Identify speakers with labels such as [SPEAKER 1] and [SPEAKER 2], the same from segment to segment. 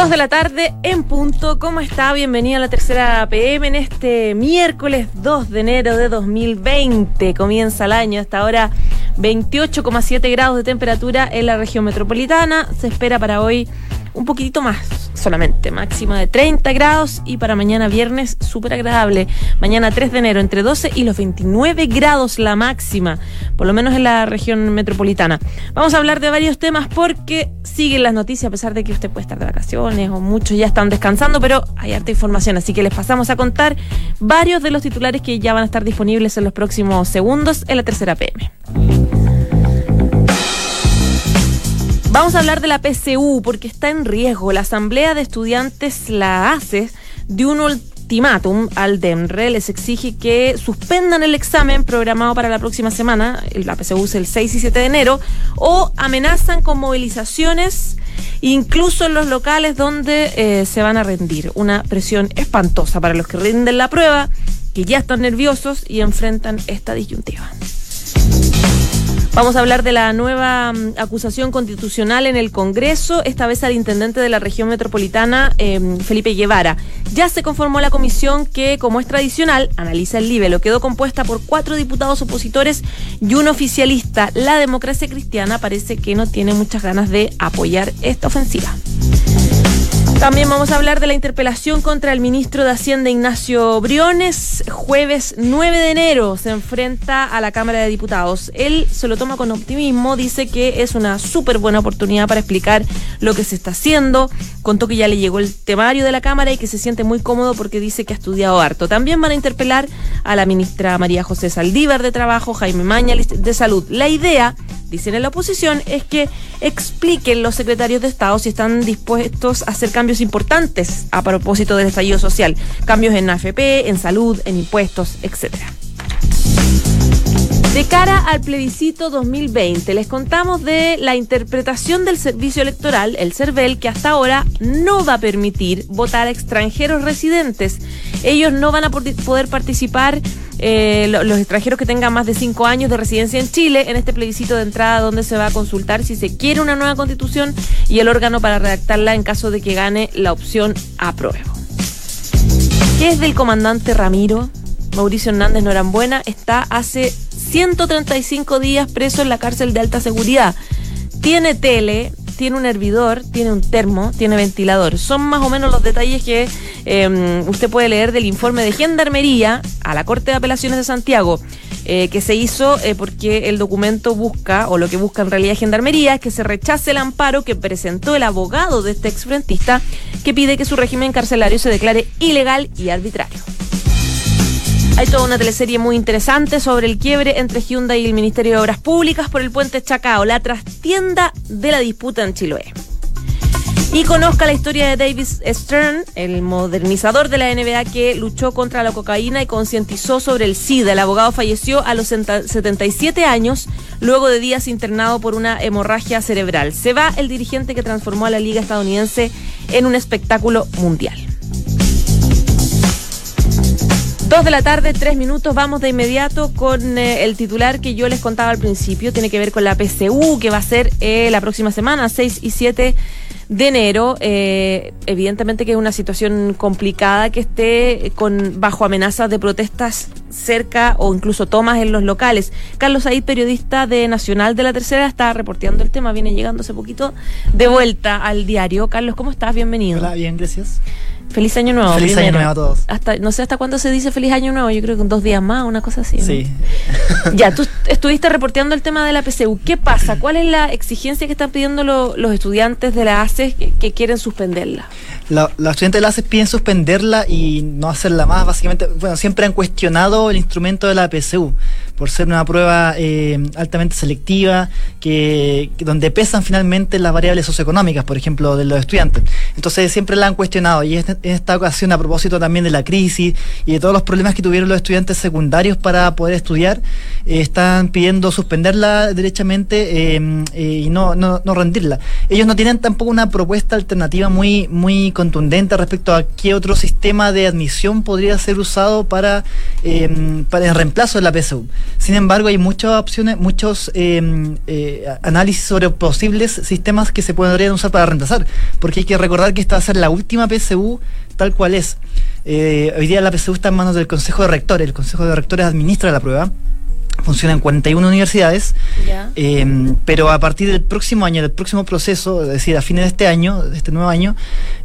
[SPEAKER 1] Dos de la tarde en punto. ¿Cómo está? Bienvenido a la tercera PM en este miércoles 2 de enero de 2020. Comienza el año. Hasta ahora 28,7 grados de temperatura en la región metropolitana. Se espera para hoy un poquitito más solamente, máxima de 30 grados y para mañana viernes súper agradable. Mañana 3 de enero entre 12 y los 29 grados la máxima, por lo menos en la región metropolitana. Vamos a hablar de varios temas porque siguen las noticias a pesar de que usted puede estar de vacaciones o muchos ya están descansando, pero hay harta información, así que les pasamos a contar varios de los titulares que ya van a estar disponibles en los próximos segundos en la tercera PM. Vamos a hablar de la PCU porque está en riesgo. La Asamblea de Estudiantes, la hace de un ultimátum al DEMRE. Les exige que suspendan el examen programado para la próxima semana, la PCU es el 6 y 7 de enero, o amenazan con movilizaciones incluso en los locales donde eh, se van a rendir. Una presión espantosa para los que rinden la prueba, que ya están nerviosos y enfrentan esta disyuntiva. Vamos a hablar de la nueva mm, acusación constitucional en el Congreso, esta vez al intendente de la región metropolitana, em, Felipe Guevara. Ya se conformó la comisión que, como es tradicional, analiza el libelo. Quedó compuesta por cuatro diputados opositores y un oficialista. La democracia cristiana parece que no tiene muchas ganas de apoyar esta ofensiva. También vamos a hablar de la interpelación contra el ministro de Hacienda Ignacio Briones. Jueves 9 de enero se enfrenta a la Cámara de Diputados. Él se lo toma con optimismo, dice que es una súper buena oportunidad para explicar lo que se está haciendo. Contó que ya le llegó el temario de la Cámara y que se siente muy cómodo porque dice que ha estudiado harto. También van a interpelar a la ministra María José Saldívar de Trabajo, Jaime Maña de Salud. La idea dicen en la oposición, es que expliquen los secretarios de Estado si están dispuestos a hacer cambios importantes a propósito del estallido social, cambios en AFP, en salud, en impuestos, etcétera. De cara al plebiscito 2020, les contamos de la interpretación del servicio electoral, el CERVEL, que hasta ahora no va a permitir votar a extranjeros residentes. Ellos no van a poder participar eh, los extranjeros que tengan más de cinco años de residencia en Chile en este plebiscito de entrada donde se va a consultar si se quiere una nueva constitución y el órgano para redactarla en caso de que gane la opción apruebo. ¿Qué es del comandante Ramiro? Mauricio Hernández Norambuena está hace 135 días preso en la cárcel de alta seguridad. Tiene tele, tiene un hervidor, tiene un termo, tiene ventilador. Son más o menos los detalles que em, usted puede leer del informe de Gendarmería a la Corte de Apelaciones de Santiago. Eh, que se hizo eh, porque el documento busca, o lo que busca en realidad Gendarmería, es que se rechace el amparo que presentó el abogado de este exfrentista que pide que su régimen carcelario se declare ilegal y arbitrario. Hay toda una teleserie muy interesante sobre el quiebre entre Hyundai y el Ministerio de Obras Públicas por el puente Chacao, la trastienda de la disputa en Chiloé. Y conozca la historia de Davis Stern, el modernizador de la NBA que luchó contra la cocaína y concientizó sobre el SIDA. El abogado falleció a los 77 años luego de días internado por una hemorragia cerebral. Se va el dirigente que transformó a la liga estadounidense en un espectáculo mundial. Dos de la tarde, tres minutos. Vamos de inmediato con eh, el titular que yo les contaba al principio. Tiene que ver con la PCU, que va a ser eh, la próxima semana, 6 y 7 de enero. Eh, evidentemente que es una situación complicada que esté con bajo amenazas de protestas cerca o incluso tomas en los locales. Carlos Said, periodista de Nacional de la Tercera, está reporteando el tema, viene llegando hace poquito de vuelta al diario. Carlos, ¿cómo estás? Bienvenido.
[SPEAKER 2] Hola, bien, gracias.
[SPEAKER 1] Feliz año nuevo.
[SPEAKER 2] Feliz año nuevo a todos.
[SPEAKER 1] Hasta, no sé hasta cuándo se dice feliz año nuevo, yo creo que en dos días más, una cosa así.
[SPEAKER 2] Sí.
[SPEAKER 1] ya, tú estuviste reporteando el tema de la PCU. ¿Qué pasa? ¿Cuál es la exigencia que están pidiendo los estudiantes de la ACES que, quieren suspenderla?
[SPEAKER 2] los estudiantes de la ACES piden suspenderla y no hacerla más. Básicamente, bueno, siempre han cuestionado el instrumento de la PCU por ser una prueba eh, altamente selectiva, que, donde pesan finalmente las variables socioeconómicas, por ejemplo, de los estudiantes. Entonces siempre la han cuestionado y en esta ocasión a propósito también de la crisis y de todos los problemas que tuvieron los estudiantes secundarios para poder estudiar, eh, están pidiendo suspenderla derechamente eh, y no, no, no, rendirla. Ellos no tienen tampoco una propuesta alternativa muy, muy contundente respecto a qué otro sistema de admisión podría ser usado para, para el reemplazo de la PSU. Sin embargo, hay muchas opciones, muchos em, eh, análisis sobre posibles sistemas que se podrían usar para reemplazar, porque hay que recordar que esta va a ser la última PSU tal cual es. Eh, hoy día la PSU está en manos del Consejo de Rectores, el Consejo de Rectores administra la prueba funciona en 41 universidades, eh, pero a partir del próximo año, del próximo proceso, es decir, a fines de este año, de este nuevo año,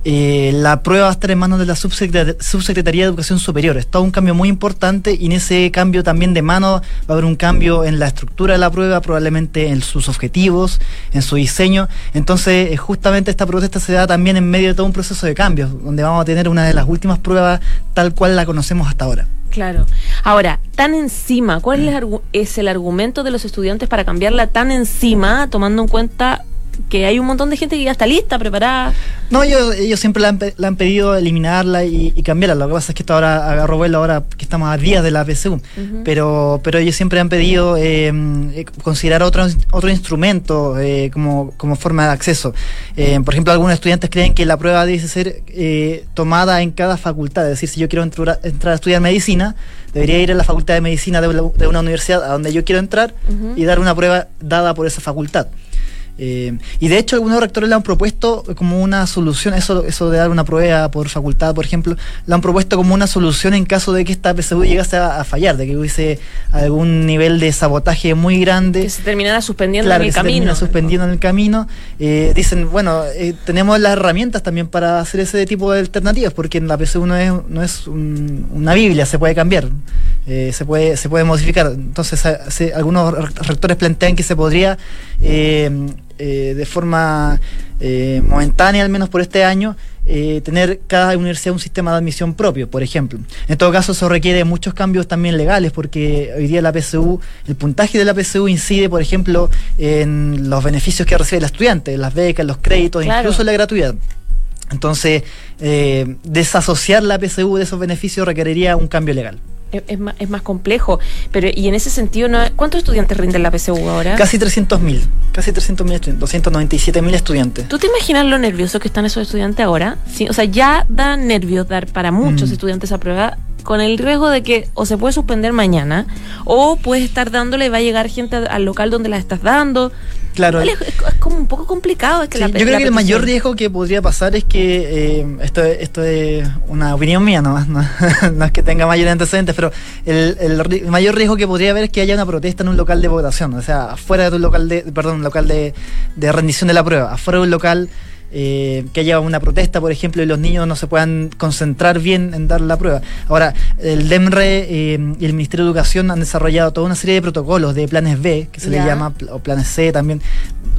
[SPEAKER 2] eh, la prueba va a estar en manos de la Subsecretaría de Educación Superior. Es todo un cambio muy importante y en ese cambio también de mano va a haber un cambio en la estructura de la prueba, probablemente en sus objetivos, en su diseño. Entonces, eh, justamente esta protesta se da también en medio de todo un proceso de cambios, donde vamos a tener una de las últimas pruebas tal cual la conocemos hasta ahora.
[SPEAKER 1] Claro. Ahora, tan encima, ¿cuál es el argumento de los estudiantes para cambiarla tan encima, tomando en cuenta que hay un montón de gente que ya está lista, preparada.
[SPEAKER 2] No, ellos, ellos siempre le han, pedido eliminarla y, cambiarla. Lo que pasa es que esto ahora agarró vuelo ahora que estamos a días de la PSU. pero, pero ellos siempre han pedido em, eh, considerar otro, otro instrumento eh, como, como forma de acceso. Eh, por ejemplo, algunos estudiantes creen que la prueba debe ser tomada en cada facultad. Es decir, si yo quiero entrar, a estudiar medicina, debería ir a la facultad de medicina de, una universidad a donde yo quiero entrar y dar una prueba dada por esa facultad. Eh, y de hecho, algunos rectores le han propuesto como una solución, eso, eso de dar una prueba por facultad, por ejemplo, le han propuesto como una solución en caso de que esta PSU llegase a, fallar, de que hubiese algún nivel de sabotaje muy grande.
[SPEAKER 1] Que se terminara suspendiendo en el
[SPEAKER 2] que
[SPEAKER 1] camino.
[SPEAKER 2] Se suspendiendo en el camino. Eh, dicen, bueno, eh, tenemos las herramientas también para hacer ese tipo de alternativas, porque en la PSU no es, no es una Biblia, se puede cambiar, se, puede, se puede modificar. Entonces, algunos rectores plantean que se podría eh, de forma eh, momentánea, al menos por este año, eh, tener cada universidad un sistema de admisión propio, por ejemplo. En todo caso, eso requiere muchos cambios también legales, porque hoy día la PSU, el puntaje de la PSU incide, por ejemplo, en los beneficios que recibe el estudiante, las becas, los créditos, incluso la gratuidad. Entonces, desasociar la PSU de esos beneficios requeriría un cambio legal
[SPEAKER 1] es, más, es más complejo. Pero, y en ese sentido, ¿no? ¿cuántos estudiantes rinden la PSU ahora?
[SPEAKER 2] Casi 300.000, casi 300.000 estudiantes, 297.000 estudiantes.
[SPEAKER 1] ¿Tú te imaginas lo nerviosos que están esos estudiantes ahora? Sí, o sea, ya da nervios dar para muchos mm. estudiantes a prueba con el riesgo de que o se puede suspender mañana o puedes estar dándole y va a llegar gente al local donde la estás dando.
[SPEAKER 2] Claro.
[SPEAKER 1] Es, como un poco complicado. Es que
[SPEAKER 2] yo creo que el mayor riesgo que podría pasar es que, eh, esto, esto es una opinión mía nomás, no, no es que tenga mayor antecedentes, pero el, el, mayor riesgo que podría haber es que haya una protesta en un local de votación, o sea, afuera de un local de, perdón, local de, de rendición de la prueba, afuera de un local eh, que haya una protesta, por ejemplo, y los niños no se puedan concentrar bien en dar la prueba. Ahora, el DEMRE eh, y el Ministerio de Educación han desarrollado toda una serie de protocolos, de planes B, que se le llama, o planes C también.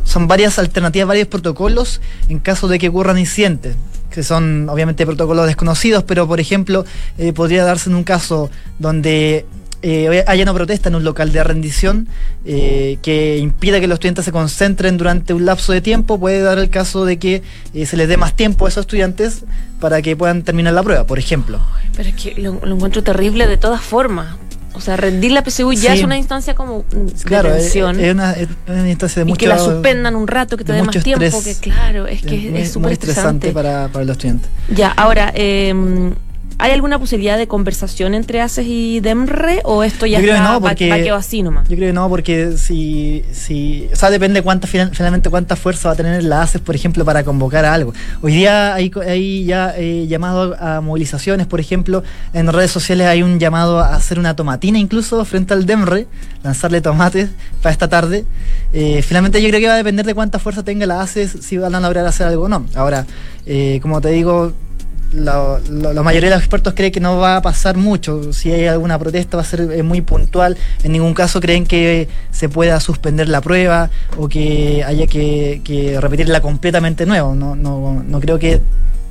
[SPEAKER 2] Son varias alternativas, varios protocolos en caso de que ocurran incidentes que son obviamente protocolos desconocidos, pero por ejemplo eh, podría darse en un caso donde eh, haya una protesta en un local de rendición eh, que impida que los estudiantes se concentren durante un lapso de tiempo, puede dar el caso de que eh, se les dé más tiempo a esos estudiantes para que puedan terminar la prueba, por ejemplo.
[SPEAKER 1] Pero es que lo, encuentro terrible de todas formas. O sea, rendir la PSU ya es una instancia como
[SPEAKER 2] de claro, tensión. Es, una, instancia de mucho...
[SPEAKER 1] Y que la suspendan un rato, que te dé más tiempo, que claro, es que es súper estresante.
[SPEAKER 2] para, para los estudiantes.
[SPEAKER 1] Ya, ahora... Eh, ¿Hay alguna posibilidad de conversación entre ACES y DEMRE o esto ya está no, porque, así nomás?
[SPEAKER 2] Yo creo que no, porque si, si o sea, depende cuánta finalmente cuánta fuerza va a tener la ACES, por ejemplo, para convocar a algo. Hoy día hay, hay ya eh, llamados a movilizaciones, por ejemplo, en redes sociales hay un llamado a hacer una tomatina incluso frente al DEMRE, lanzarle tomates para esta tarde. Eh, finalmente yo creo que va a depender de cuánta fuerza tenga la ACES, si van a lograr hacer algo o no. Ahora, eh, como te digo, la, mayoría de los expertos creen que no va a pasar mucho. Si hay alguna protesta va a ser eh, muy puntual. En ningún caso creen que se pueda suspender la prueba o que haya que, repetirla completamente nuevo. No, no, no creo que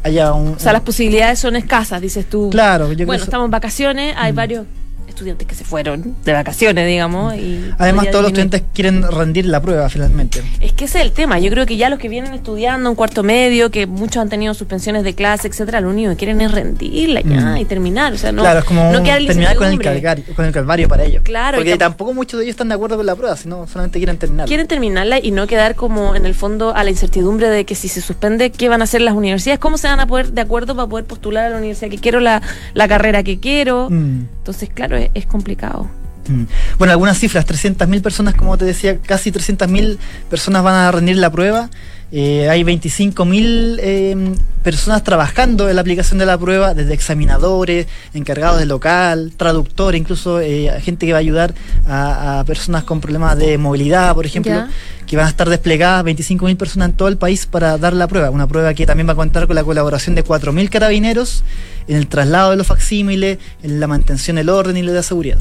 [SPEAKER 2] haya un...
[SPEAKER 1] O sea, las posibilidades son escasas, dices tú.
[SPEAKER 2] Claro.
[SPEAKER 1] bueno, estamos en vacaciones, hay mm. varios estudiantes que se fueron de vacaciones, digamos. Y
[SPEAKER 2] Además, todos los estudiantes quieren rendir la prueba finalmente.
[SPEAKER 1] Es que ese es el tema. Yo creo que ya los que vienen estudiando un cuarto medio, que muchos han tenido suspensiones de clase, etcétera, lo único que quieren es rendirla ya mm. y terminar. O sea, no,
[SPEAKER 2] claro, es como terminar con el, calvario, con el calvario para ellos. Claro. Porque tampoco muchos de ellos están de acuerdo con la prueba, sino solamente quieren terminarla.
[SPEAKER 1] Quieren terminarla y no quedar como en el fondo a la incertidumbre de que si se suspende, ¿qué van a hacer las universidades? ¿Cómo se van a poder de acuerdo para poder postular a la universidad que quiero, la, la carrera que quiero? Mm. Entonces, claro, es complicado.
[SPEAKER 2] Mm. Bueno, algunas cifras, 300.000 personas, como te decía, casi 300.000 personas van a rendir la prueba. Eh, hay 25.000 eh, personas trabajando en la aplicación de la prueba, desde examinadores, encargados de local, traductores, incluso eh, gente que va a ayudar a, personas con problemas de movilidad, por ejemplo, que van a estar desplegadas 25.000 personas en todo el país para dar la prueba. Una prueba que también va a contar con la colaboración de 4.000 carabineros en el traslado de los facsímiles, en la mantención del orden y la seguridad.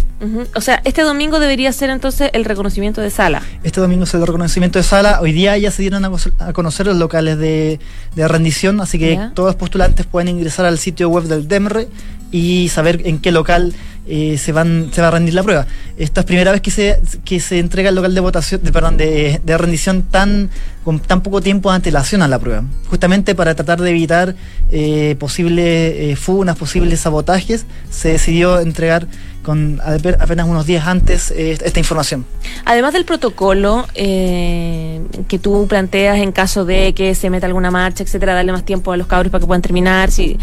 [SPEAKER 1] O sea, este domingo debería ser entonces el reconocimiento de sala.
[SPEAKER 2] Este domingo es el reconocimiento de sala. Hoy día ya se dieron a, conocer los locales de, rendición, así que todos los postulantes pueden ingresar al sitio web del DEMRE y saber en qué local eh, se van se va a rendir la prueba. Esta es primera vez que se que se entrega el local de votación, de, perdón, de, rendición tan con tan poco tiempo de antelación a la prueba, justamente para tratar de evitar eh, posibles eh, funas, posibles sabotajes, se decidió entregar con apenas unos días antes esta información.
[SPEAKER 1] Además del protocolo que tú planteas en caso de que se meta alguna marcha, etcétera, darle más tiempo a los cabros para que puedan terminar, si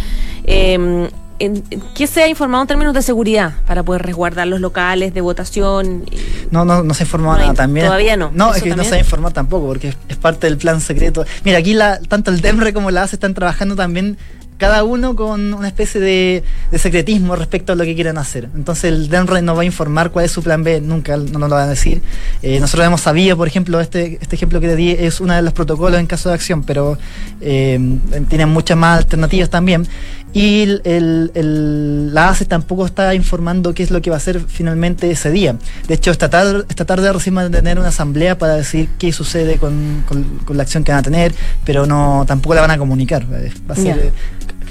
[SPEAKER 1] ¿qué se ha informado en términos de seguridad para poder resguardar los locales de votación?
[SPEAKER 2] No, no, no se ha informado nada también.
[SPEAKER 1] Todavía no.
[SPEAKER 2] No, es que no se ha informado tampoco, porque es, parte del plan secreto. Mira, aquí la, tanto el DEMRE como la ACE están trabajando también cada uno con una especie de, secretismo respecto a lo que quieren hacer. Entonces el DEMRE no va a informar cuál es su plan B, nunca no nos lo van a decir. Eh, nosotros hemos sabido, por ejemplo, este, este ejemplo que te di es uno de los protocolos en caso de acción, pero eh, tienen muchas más alternativas también. Y el, la ACE tampoco está informando qué es lo que va a hacer finalmente ese día. De hecho, esta tarde, esta tarde recién van a tener una asamblea para decir qué sucede con, la acción que van a tener, pero no tampoco la van a comunicar. Va a ser,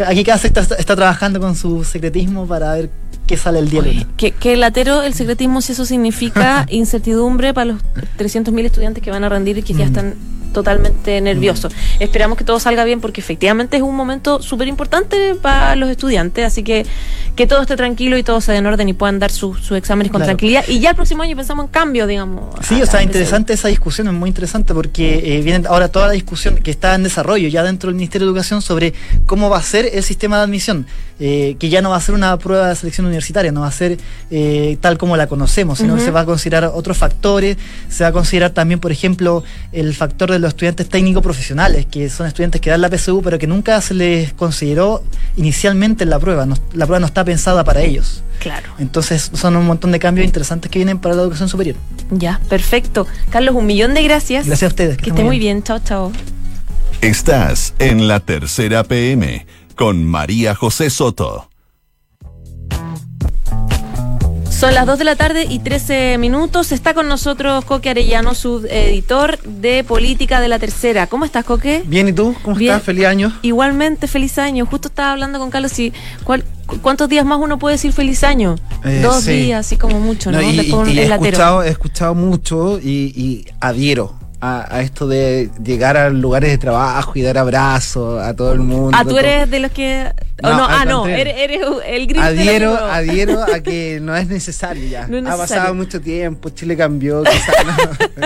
[SPEAKER 2] aquí cada secta está, trabajando con su secretismo para ver qué sale el día.
[SPEAKER 1] Que, que latero el secretismo, si eso significa incertidumbre para los 300.000 estudiantes que van a rendir y que ya mm. están totalmente nervioso. Mm. Esperamos que todo salga bien porque efectivamente es un momento súper importante para los estudiantes, así que que todo esté tranquilo y todo sea en orden y puedan dar sus exámenes con tranquilidad. Y ya el próximo año pensamos en cambio, digamos.
[SPEAKER 2] Sí, o sea, interesante esa discusión, es muy interesante porque eh, viene ahora toda la discusión que está en desarrollo ya dentro del Ministerio de Educación sobre cómo va a ser el sistema de admisión, eh, que ya no va a ser una prueba de selección universitaria, no va a ser eh, tal como la conocemos, sino que se va a considerar otros factores, se va a considerar también, por ejemplo, el factor de los estudiantes técnicos profesionales, que son estudiantes que dan la PSU, pero que nunca se les consideró inicialmente en la prueba. la prueba no está pensada para ellos.
[SPEAKER 1] Claro.
[SPEAKER 2] Entonces son un montón de cambios interesantes que vienen para la educación superior.
[SPEAKER 1] Ya, perfecto. Carlos, un millón de gracias.
[SPEAKER 2] Gracias a ustedes.
[SPEAKER 1] Que, que esté muy bien. Chao, chao.
[SPEAKER 3] Estás en la tercera PM con María José Soto.
[SPEAKER 1] Son las 2 de la tarde y 13 minutos. Está con nosotros Coque Arellano, subeditor de Política de la Tercera. ¿Cómo estás, Coque?
[SPEAKER 2] Bien, ¿y tú? ¿Cómo estás? Feliz año.
[SPEAKER 1] Igualmente, feliz año. Justo estaba hablando con Carlos y ¿cuántos días más uno puede decir feliz año? Eh, Dos días, así como mucho, ¿no?
[SPEAKER 4] y, he, escuchado, he escuchado mucho y, y adhiero a, esto de llegar a lugares de trabajo y dar abrazos a todo el mundo.
[SPEAKER 1] Ah, tú eres de los que. No, no ah, no, eres, el grito.
[SPEAKER 4] Adhiero, adhiero a que no es necesario ya. Ha pasado mucho tiempo, Chile cambió,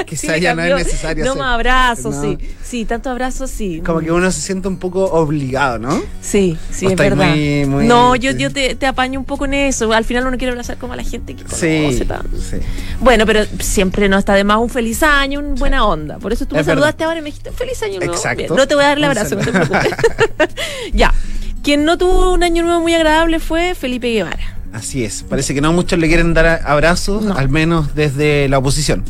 [SPEAKER 4] quizás ya no es necesario.
[SPEAKER 1] No más abrazos, sí. Sí, tanto abrazos, sí.
[SPEAKER 4] Como que uno se siente un poco obligado, ¿no?
[SPEAKER 1] Sí, sí, es verdad. no, yo, yo te, te, apaño un poco en eso. Al final uno quiere abrazar como a la gente que conoce sí, Sí. Bueno, pero siempre no está de más un feliz año, una buena onda. Por eso tú me saludaste ahora y me dijiste feliz año nuevo. Exacto. no te voy a dar el abrazo, no te preocupes. ya. Quien no tuvo un año nuevo muy agradable fue Felipe Guevara.
[SPEAKER 4] Así es. Parece que no muchos le quieren dar abrazos, al menos desde la oposición.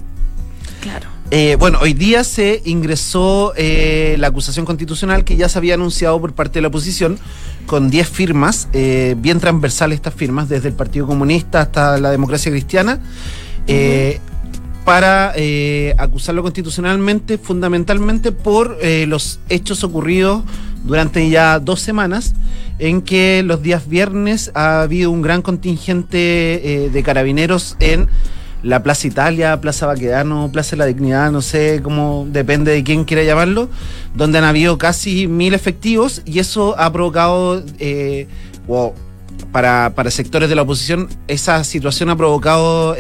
[SPEAKER 1] Claro.
[SPEAKER 4] Eh, bueno, hoy día se ingresó eh, la acusación constitucional que ya se había anunciado por parte de la oposición con 10 firmas, eh, bien transversales estas firmas, desde el Partido Comunista hasta la democracia cristiana para eh, acusarlo constitucionalmente, fundamentalmente por eh, los hechos ocurridos durante ya dos semanas, en que los días viernes ha habido un gran contingente eh, de carabineros en la Plaza Italia, Plaza Baquedano, Plaza de la Dignidad, no sé cómo depende de quién quiera llamarlo, donde han habido casi mil efectivos y eso ha provocado, para, para sectores de la oposición, esa situación ha provocado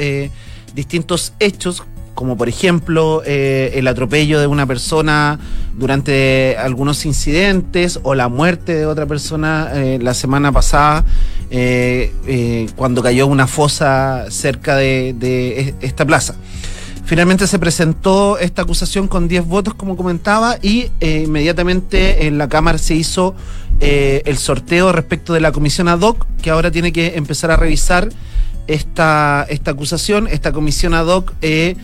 [SPEAKER 4] distintos hechos, como por ejemplo eh, el atropello de una persona durante algunos incidentes o la muerte de otra persona eh, la semana pasada eh, cuando cayó una fosa cerca de, de e- esta plaza. Finalmente se presentó esta acusación con 10 votos, como comentaba, y inmediatamente en la Cámara se hizo el sorteo respecto de la comisión ad hoc, que ahora tiene que empezar a revisar esta, esta acusación. Esta comisión ad hoc eh,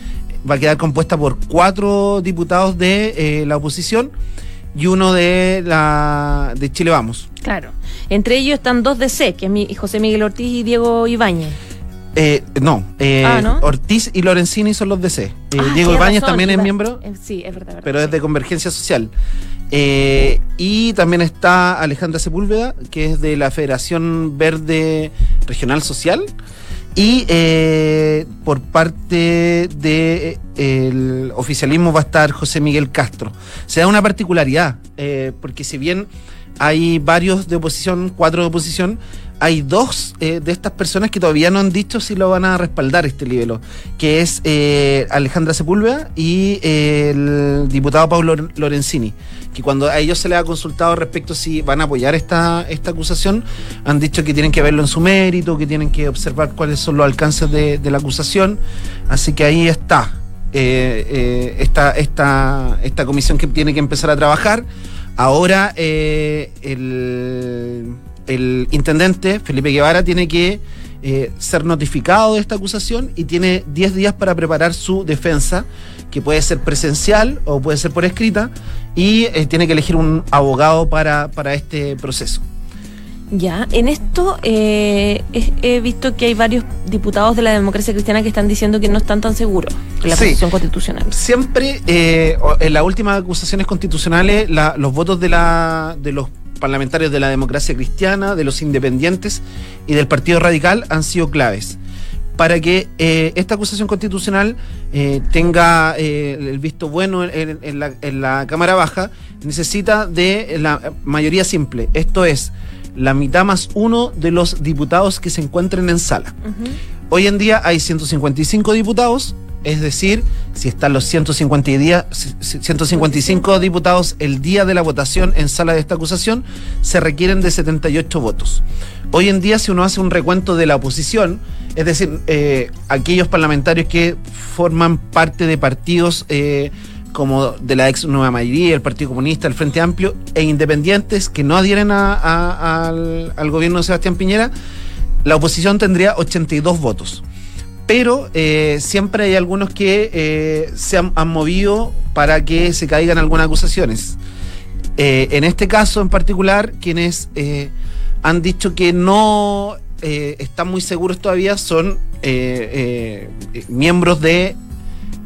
[SPEAKER 4] va a quedar compuesta por cuatro diputados de eh, la oposición y uno de la de Chile Vamos.
[SPEAKER 1] Claro. Entre ellos están dos DC, que es mi José Miguel Ortiz y Diego Ibáñez.
[SPEAKER 4] Eh, no, eh,
[SPEAKER 1] Ah, ¿no?
[SPEAKER 4] Ortiz y Lorenzini son los DC. Eh,
[SPEAKER 1] Ah,
[SPEAKER 4] Diego Ibáñez también es miembro.
[SPEAKER 1] Sí, es verdad. verdad,
[SPEAKER 4] pero es
[SPEAKER 1] sí.
[SPEAKER 4] de Convergencia Social. Y también está Alejandra Sepúlveda, que es de la Federación Verde Regional Social. Y eh, por parte del oficialismo va a estar José Miguel Castro. Se da una particularidad, eh, porque si bien hay varios de oposición, cuatro de oposición, hay dos eh, de estas personas que todavía no han dicho si lo van a respaldar este libelo, que es eh, Alejandra Sepúlveda y eh, el diputado Pablo Lorenzini, que cuando a ellos se les ha consultado respecto si van a apoyar esta, esta acusación, han dicho que tienen que verlo en su mérito, que tienen que observar cuáles son los alcances de, de la acusación, así que ahí está. esta, esta, esta comisión que tiene que empezar a trabajar. Ahora el, el intendente Felipe Guevara tiene que eh, ser notificado de esta acusación y tiene 10 días para preparar su defensa, que puede ser presencial o puede ser por escrita, y eh, tiene que elegir un abogado para, para este proceso.
[SPEAKER 1] Ya, en esto eh, he, visto que hay varios diputados de la democracia cristiana que están diciendo que no están tan seguros con la
[SPEAKER 4] Sí.
[SPEAKER 1] posición constitucional.
[SPEAKER 4] Siempre eh, en las últimas acusaciones constitucionales, la- los votos de, la, de los parlamentarios de la democracia cristiana, de los independientes y del Partido Radical han sido claves para que eh, esta acusación constitucional eh, tenga eh, el visto bueno en, en la, en la Cámara Baja, necesita de la mayoría simple. Esto es la mitad más uno de los diputados que se encuentren en sala. Hoy en día hay 155 diputados, es decir, si están los 150 y día- 155 diputados el día de la votación en sala de esta acusación, se requieren de 78 votos. Hoy en día, si uno hace un recuento de la oposición, es decir, eh, aquellos parlamentarios que forman parte de partidos eh, como de la ex Nueva Mayoría, el Partido Comunista, el Frente Amplio, e independientes que no adhieren a- al gobierno de Sebastián Piñera, la oposición tendría 82 votos. Pero eh, siempre hay algunos que eh, se han, movido para que se caigan algunas acusaciones. Eh, en este caso en particular, quienes han dicho que no están muy seguros todavía son miembros de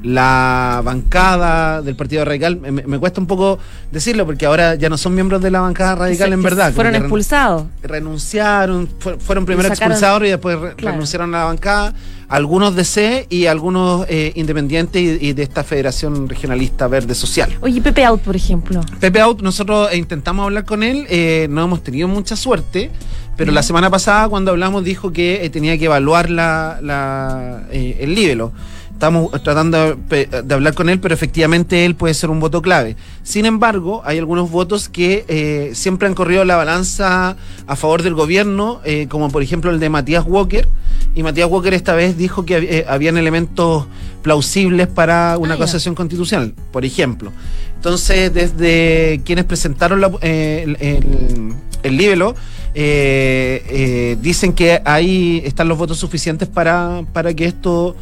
[SPEAKER 4] la bancada del Partido Radical. Me, me cuesta un poco decirlo porque ahora ya no son miembros de la bancada radical en verdad.
[SPEAKER 1] Fueron expulsados.
[SPEAKER 4] renunciaron, fu- fueron primero
[SPEAKER 1] sacaron-
[SPEAKER 4] expulsados y después
[SPEAKER 1] Claro.
[SPEAKER 4] renunciaron a la bancada, algunos de C y algunos eh, independientes y, y de esta Federación Regionalista Verde Social.
[SPEAKER 1] Oye, Pepe Out, por ejemplo.
[SPEAKER 4] Pepe Out, nosotros eh, intentamos hablar con él, eh, no hemos tenido mucha suerte, pero la semana pasada cuando hablamos dijo que eh, tenía que evaluar la, la, eh, el libelo. Estamos tratando de, hablar con él, pero efectivamente él puede ser un voto clave. Sin embargo, hay algunos votos que eh, siempre han corrido la balanza a favor del gobierno, eh, como por ejemplo el de Matías Walker. Y Matías Walker esta vez dijo que eh, habían elementos plausibles para una
[SPEAKER 1] Ah,
[SPEAKER 4] acusación constitucional, por ejemplo. Entonces, desde quienes presentaron la- eh, el, el, el libelo, eh, eh, dicen que ahí están los votos suficientes para, para que esto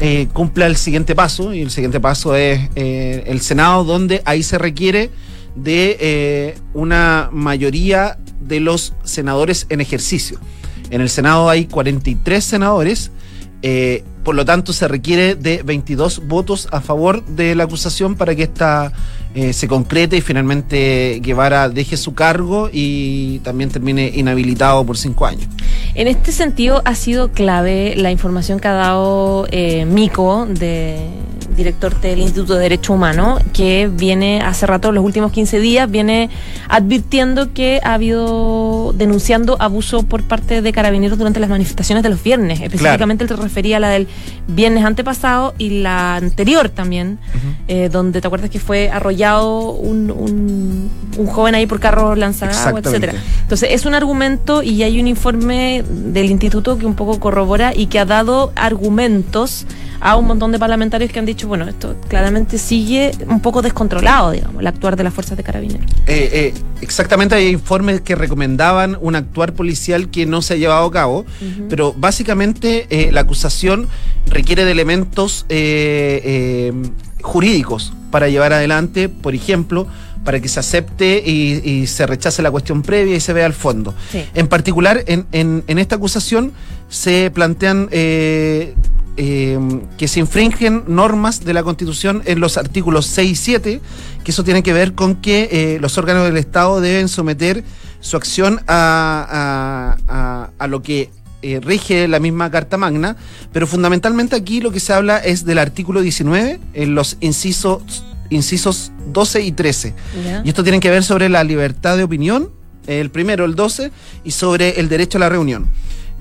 [SPEAKER 4] eh, cumpla el siguiente paso. Y el siguiente paso es eh, el Senado, donde ahí se requiere de eh, una mayoría de los senadores en ejercicio. En el Senado hay 43 senadores. por lo tanto, se requiere de 22 votos a favor de la acusación para que esta eh, se concrete y finalmente Guevara deje su cargo y también termine inhabilitado por cinco años.
[SPEAKER 1] En este sentido, ha sido clave la información que ha dado eh, Mico de director del Instituto de Derecho Humano, que viene hace rato, los últimos 15 días, viene advirtiendo que ha habido denunciando abuso por parte de carabineros durante las manifestaciones de los viernes. Específicamente él se refería a la del viernes antepasado y la anterior también, eh, donde te acuerdas que fue arrollado un, un, un joven ahí por carro lanzagua, etcétera. Entonces es un argumento y hay un informe del instituto que un poco corrobora y que ha dado argumentos a un montón de parlamentarios que han dicho, bueno, esto claramente sigue un poco descontrolado, digamos, el actuar de las fuerzas de carabineros.
[SPEAKER 4] Eh, eh, exactamente, hay informes que recomendaban un actuar policial que no se ha llevado a cabo, pero básicamente eh, la acusación requiere de elementos jurídicos para llevar adelante, por ejemplo, para que se acepte y, se rechace la cuestión previa y se vea al fondo. En particular, en, en, esta acusación se plantean eh, eh, que se infringen normas de la Constitución en los artículos 6 y 7, que eso tiene que ver con que eh, los órganos del Estado deben someter su acción a, a, a, lo que rige la misma Carta Magna, pero fundamentalmente aquí lo que se habla es del artículo 19, en los incisos incisos 12 y 13. Y esto tiene que ver sobre la libertad de opinión, el primero, el 12, y sobre el derecho a la reunión.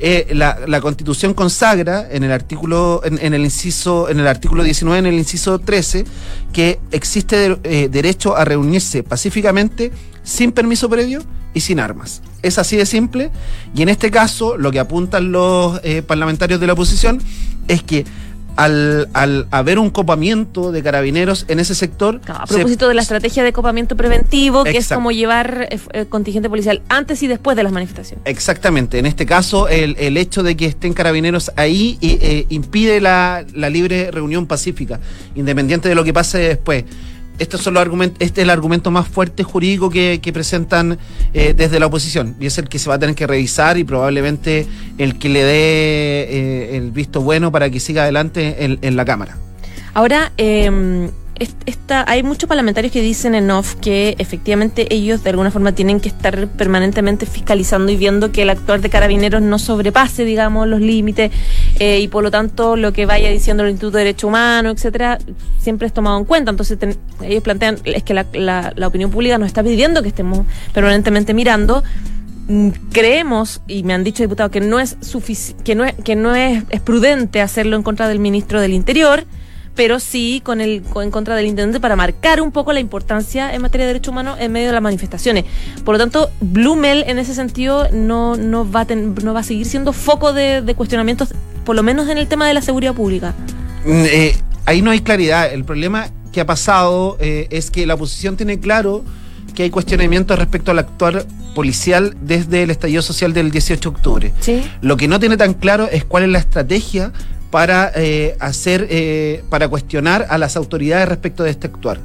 [SPEAKER 4] Eh, la, Constitución consagra en el artículo en, el inciso en el artículo 19 en el inciso 13 que existe eh, derecho a reunirse pacíficamente sin permiso previo y sin armas. Es así de simple y en este caso lo que apuntan los eh, parlamentarios de la oposición es que al, al, haber un copamiento de carabineros en ese sector.
[SPEAKER 1] a propósito de la estrategia de copamiento preventivo, que es como llevar eh, eh, contingente policial antes y después de las manifestaciones.
[SPEAKER 4] Exactamente. En este caso, el, el hecho de que estén carabineros ahí eh, impide la, la libre reunión pacífica, independiente de lo que pase después estos son los argumentos, este es el argumento más fuerte jurídico que, presentan eh, desde la oposición y es el que se va a tener que revisar y probablemente el que le dé eh, el visto bueno para que siga adelante en, en la Cámara.
[SPEAKER 1] Ahora, eh, esta, hay muchos parlamentarios que dicen en off que efectivamente ellos de alguna forma tienen que estar permanentemente fiscalizando y viendo que el actuar de carabineros no sobrepase, digamos, los límites eh, y por lo tanto lo que vaya diciendo el Instituto de Derecho Humano, etcétera, siempre es tomado en cuenta. Entonces ellos plantean es que la, la, opinión pública nos está pidiendo que estemos permanentemente mirando mm, creemos y me han dicho diputados que no es que no es, que no es, es prudente hacerlo en contra del ministro del Interior pero sí con el en contra del intendente para marcar un poco la importancia en materia de derechos humanos en medio de las manifestaciones. Por lo tanto, Blumel en ese sentido no, no, va, a no va a seguir siendo foco de, cuestionamientos, por lo menos en el tema de la seguridad pública.
[SPEAKER 4] Mm, eh, ahí no hay claridad. El problema que ha pasado eh, es que la oposición tiene claro que hay cuestionamientos respecto al actuar policial desde el estallido social del 18 de octubre.
[SPEAKER 1] ¿Sí?
[SPEAKER 4] Lo que no tiene tan claro es cuál es la estrategia para eh, hacer, eh, para cuestionar a las autoridades respecto de este actuar.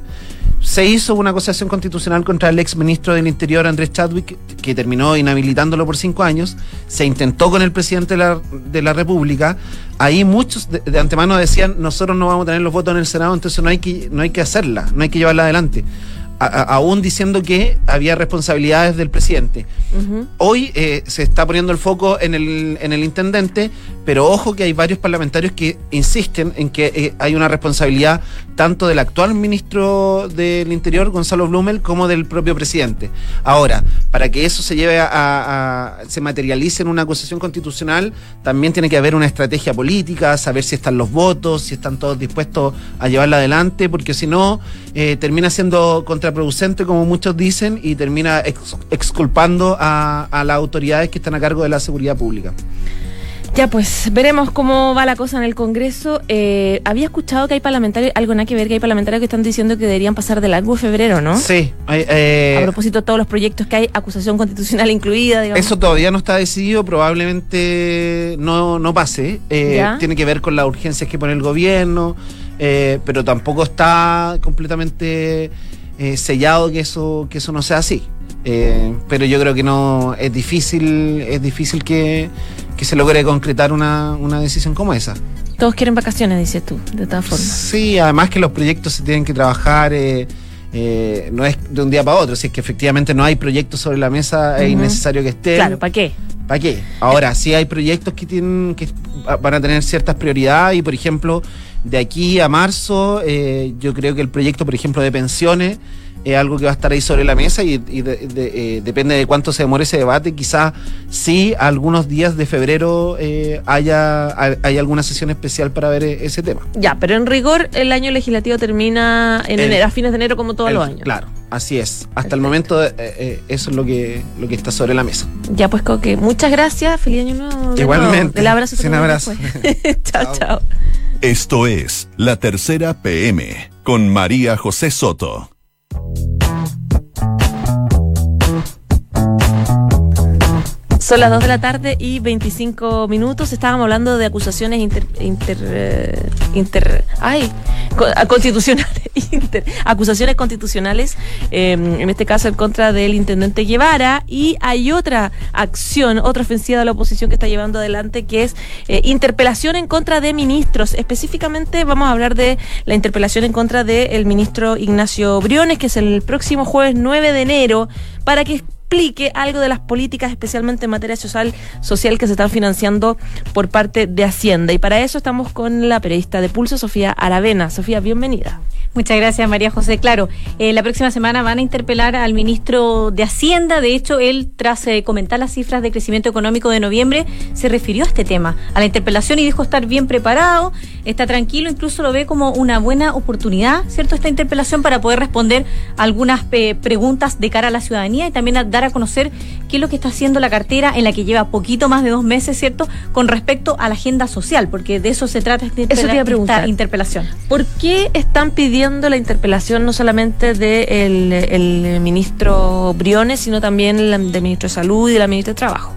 [SPEAKER 4] Se hizo una acusación constitucional contra el ex ministro del Interior, Andrés Chadwick, que terminó inhabilitándolo por cinco años. Se intentó con el presidente de la, de la República. Ahí muchos de, de, antemano decían, nosotros no vamos a tener los votos en el Senado, entonces no hay que, no hay que hacerla, no hay que llevarla adelante aún diciendo que había responsabilidades del presidente. Hoy eh, se está poniendo el foco en el, en el intendente, pero ojo que hay varios parlamentarios que insisten en que eh, hay una responsabilidad tanto del actual ministro del Interior, Gonzalo Blumel, como del propio presidente. Ahora, para que eso se lleve a, se materialice en una acusación constitucional, también tiene que haber una estrategia política, saber si están los votos, si están todos dispuestos a llevarla adelante, porque si no, eh, termina siendo contra contraproducente, como muchos dicen, y termina exculpando a, las autoridades que están a cargo de la seguridad pública.
[SPEAKER 1] Ya, pues veremos cómo va la cosa en el Congreso. Eh, había escuchado que hay parlamentarios, algo nada que ver, que hay parlamentarios que están diciendo que deberían pasar de largo febrero, ¿no?
[SPEAKER 4] Sí.
[SPEAKER 1] Eh, a propósito de todos los proyectos que hay, acusación constitucional incluida.
[SPEAKER 4] Digamos. Eso todavía no está decidido, probablemente no, no pase. Eh, tiene que ver con las urgencias que pone el gobierno, pero tampoco está completamente eh, sellado que eso, que eso no sea así. Eh, pero yo creo que no es difícil, es difícil que, se logre concretar una, decisión como esa.
[SPEAKER 1] Todos quieren vacaciones, dices tú, de todas formas.
[SPEAKER 4] Sí, además que los proyectos se tienen que trabajar, eh, no es de un día para otro, si es que efectivamente no hay proyectos sobre la mesa, es innecesario que estén.
[SPEAKER 1] Claro, ¿para qué?
[SPEAKER 4] ¿Para qué? Ahora, sí hay proyectos que tienen que van a tener ciertas prioridades y, por ejemplo, de aquí a marzo, eh, yo creo que el proyecto, por ejemplo, de pensiones es algo que va a estar ahí sobre la mesa y, y de- de- eh, depende de cuánto se demore ese debate. Quizás sí, algunos días de febrero eh, haya, hay, hay alguna sesión especial para ver eh, ese tema.
[SPEAKER 1] Ya, pero en rigor el año legislativo termina en
[SPEAKER 4] El-
[SPEAKER 1] enero, a fines de enero como todos
[SPEAKER 4] El-
[SPEAKER 1] los años.
[SPEAKER 4] Claro, así es. Hasta
[SPEAKER 1] Perfecto.
[SPEAKER 4] el momento eh, eh, eso es lo que, lo que está sobre la mesa.
[SPEAKER 1] Ya pues Coque, muchas gracias, feliz año nuevo.
[SPEAKER 4] Igualmente.
[SPEAKER 1] El abrazo.
[SPEAKER 4] un abrazo.
[SPEAKER 1] chao, chao.
[SPEAKER 3] Esto es La Tercera PM con María José Soto.
[SPEAKER 1] Son las 2 de la tarde y 25 minutos. Estábamos hablando de acusaciones inter. inter, eh, inter- ay, constitucionales. acusaciones constitucionales, eh, en este caso en contra del intendente Guevara. Y hay otra acción, otra ofensiva de la oposición que está llevando adelante, que es eh, interpelación en contra de ministros. Específicamente vamos a hablar de la interpelación en contra del ministro Ignacio Briones, que es el próximo jueves 9 de enero, para que explique algo de las políticas, especialmente en materia social, social que se están financiando por parte de Hacienda. Y para eso estamos con la periodista de Pulso, Sofía Aravena. Sofía, bienvenida.
[SPEAKER 5] Muchas gracias, María José. Claro, eh, la próxima semana van a interpelar al ministro de Hacienda. De hecho, él, tras eh, comentar las cifras de crecimiento económico de noviembre, se refirió a este tema, a la interpelación y dijo estar bien preparado, está tranquilo, incluso lo ve como una buena oportunidad, ¿cierto? Esta interpelación para poder responder algunas eh, preguntas de cara a la ciudadanía y también a dar a conocer qué es lo que está haciendo la cartera en la que lleva poquito más de dos meses, ¿cierto? Con respecto a la agenda social, porque de eso se trata esta,
[SPEAKER 1] Eso te
[SPEAKER 5] esta interpelación.
[SPEAKER 1] ¿Por qué están pidiendo la interpelación no solamente del el ministro Briones, sino también del ministro de Salud y de la ministra de Trabajo?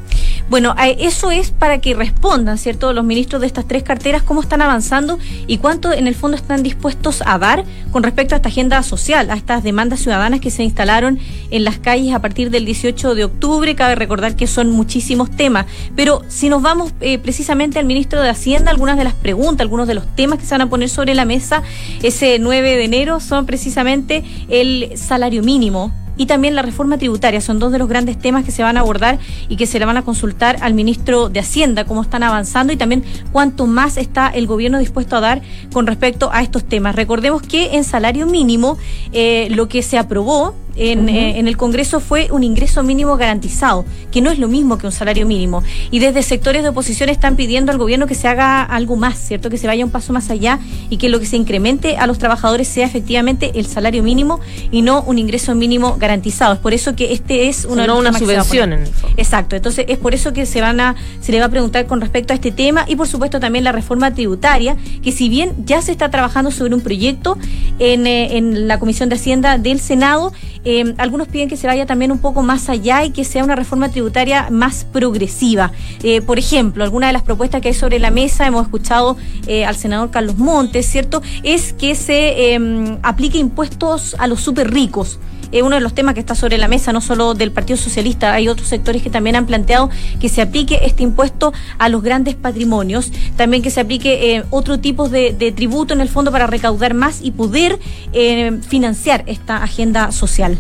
[SPEAKER 5] Bueno, eso es para que respondan, ¿cierto?, los ministros de estas tres carteras, cómo están avanzando y cuánto en el fondo están dispuestos a dar con respecto a esta agenda social, a estas demandas ciudadanas que se instalaron en las calles a partir del 18 de octubre. Cabe recordar que son muchísimos temas, pero si nos vamos eh, precisamente al ministro de Hacienda, algunas de las preguntas, algunos de los temas que se van a poner sobre la mesa ese 9 de enero son precisamente el salario mínimo y también la reforma tributaria. Son dos de los grandes temas que se van a abordar y que se le van a consultar al ministro de Hacienda, cómo están avanzando y también cuánto más está el gobierno dispuesto a dar con respecto a estos temas. Recordemos que en salario mínimo eh, lo que se aprobó en, eh, en el Congreso fue un ingreso mínimo garantizado, que no es lo mismo que un salario mínimo. Y desde sectores de oposición están pidiendo al gobierno que se haga algo más, ¿cierto? Que se vaya un paso más allá y que lo que se incremente a los trabajadores sea efectivamente el salario mínimo y no un ingreso mínimo garantizado. Es por eso que este es de
[SPEAKER 1] no una subvención en el fondo.
[SPEAKER 5] Exacto, entonces es por eso que se van a se le va a preguntar con respecto a este tema y por supuesto también la reforma tributaria, que si bien ya se está trabajando sobre un proyecto en, eh, en la Comisión de Hacienda del Senado, eh, algunos piden que se vaya también un poco más allá y que sea una reforma tributaria más progresiva. Eh, por ejemplo, alguna de las propuestas que hay sobre la mesa, hemos escuchado eh, al senador Carlos Montes, ¿cierto? Es que se eh, aplique impuestos a los súper ricos es uno de los temas que está sobre la mesa, no solo del Partido Socialista, hay otros sectores que también han planteado que se aplique este impuesto a los grandes patrimonios, también que se aplique eh, otro tipo de, tributo en el fondo para recaudar más y poder eh, financiar esta agenda social.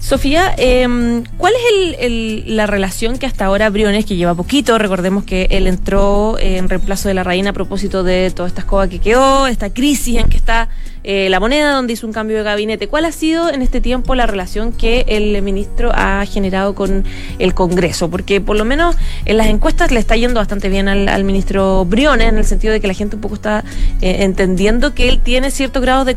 [SPEAKER 1] Sofía, eh, ¿cuál es el- la relación que hasta ahora Briones, que lleva poquito, recordemos que él entró eh, en reemplazo de la reina a propósito de toda esta escoba que quedó, esta crisis en que está eh, la moneda, donde hizo un cambio de gabinete? ¿Cuál ha sido en este tiempo la relación que el ministro ha generado con el Congreso? Porque por lo menos en las encuestas le está yendo bastante bien al, ministro Briones, en el sentido de que la gente un poco está eh, entendiendo que él tiene cierto grado de,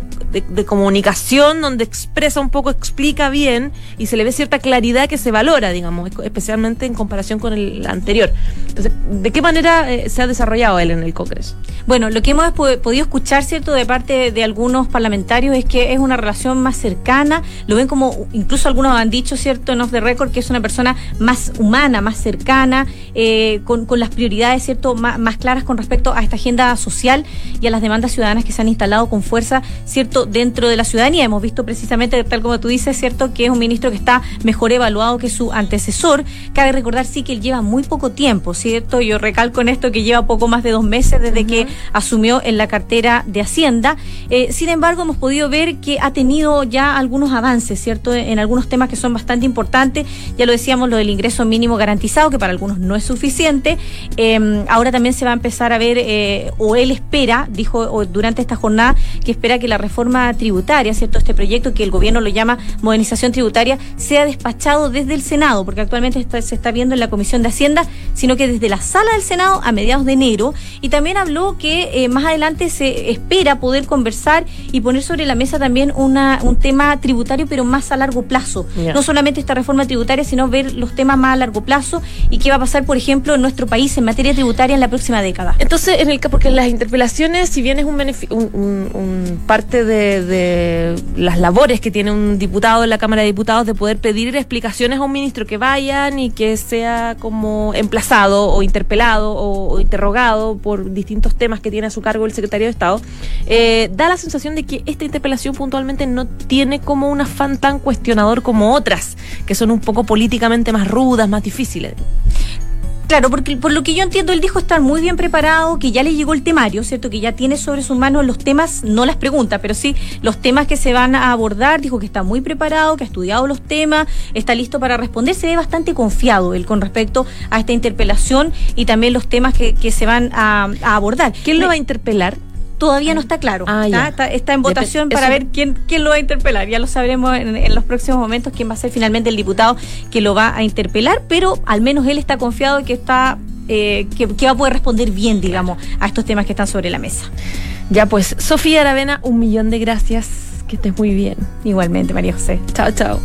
[SPEAKER 1] comunicación donde expresa un poco, explica bien y se le ve cierta claridad que se valora, digamos, especialmente en comparación con el anterior. Entonces, ¿de qué manera eh, se ha desarrollado él en el Congreso?
[SPEAKER 5] Bueno, lo que hemos po- podido escuchar, ¿cierto?, de parte de algunos parlamentarios es que es una relación más cercana, lo ven como, incluso algunos han dicho, ¿cierto?, en Off the Record, que es una persona más humana, más cercana, eh, con, con las prioridades, ¿cierto?, más, más claras con respecto a esta agenda social y a las demandas ciudadanas que se han instalado con fuerza, ¿cierto?, dentro de la ciudadanía. Hemos visto precisamente, tal como tú dices, ¿cierto?, que es un ministro que está mejor evaluado que su antecesor. Cabe recordar, sí, que él lleva muy poco tiempo, ¿cierto? Yo recalco en esto que lleva poco más de dos meses desde que asumió en la cartera de Hacienda. Eh, sin sin embargo hemos podido ver que ha tenido ya algunos avances, ¿cierto? En algunos temas que son bastante importantes. Ya lo decíamos, lo del ingreso mínimo garantizado, que para algunos no es suficiente. Em, ahora también se va a empezar a ver, eh, o él espera, dijo durante esta jornada, que espera que la reforma tributaria, ¿cierto? Este proyecto que el gobierno lo llama modernización tributaria, sea despachado desde el Senado, porque actualmente se está viendo en la Comisión de Hacienda, sino que desde la sala del Senado a mediados de enero. Y también habló que eh, más adelante se espera poder conversar y poner sobre la mesa también una, un tema tributario, pero más a largo plazo. No solamente esta reforma tributaria, sino ver los temas más a largo plazo y qué va a pasar, por ejemplo, en nuestro país en materia tributaria en la próxima década.
[SPEAKER 1] Entonces, en el porque las interpelaciones, si bien es un, un, parte de, de, las labores que tiene un diputado en la Cámara de Diputados de poder pedir explicaciones a un ministro que vayan y que sea como emplazado o interpelado o, interrogado por distintos temas que tiene a su cargo el secretario de Estado, eh, da la sensación de que esta interpelación puntualmente no tiene como un afán tan cuestionador como otras, que son un poco políticamente más rudas, más difíciles.
[SPEAKER 5] Claro, porque por lo que yo entiendo, él dijo estar muy bien preparado, que ya le llegó el temario, ¿cierto? Que ya tiene sobre sus manos los temas, no las preguntas, pero sí los temas que se van a abordar. Dijo que está muy preparado, que ha estudiado los temas, está listo para responder. Se ve bastante confiado él con respecto a esta interpelación y también los temas que, que se van a, a abordar.
[SPEAKER 1] ¿Quién lo va a interpelar?
[SPEAKER 5] Todavía no está claro. Ah, está, en votación para ver quién, quién lo va a interpelar. Ya lo sabremos en, los próximos momentos quién va a ser finalmente el diputado que lo va a interpelar, pero al menos él está confiado que está eh, que, va a poder responder bien, digamos, a estos temas que están sobre la mesa.
[SPEAKER 1] Ya pues, Sofía Aravena, un millón de gracias. Que estés muy bien.
[SPEAKER 5] Igualmente, María José.
[SPEAKER 1] Chao, chao.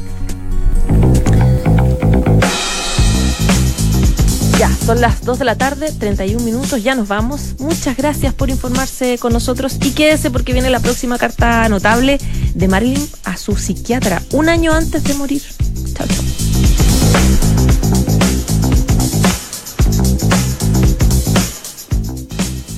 [SPEAKER 1] Ya, son las 2 de la tarde, 31 minutos, ya nos vamos. Muchas gracias por informarse con nosotros y quédese porque viene la próxima carta notable de Marilyn a su psiquiatra, un año antes de morir. Chao, chao.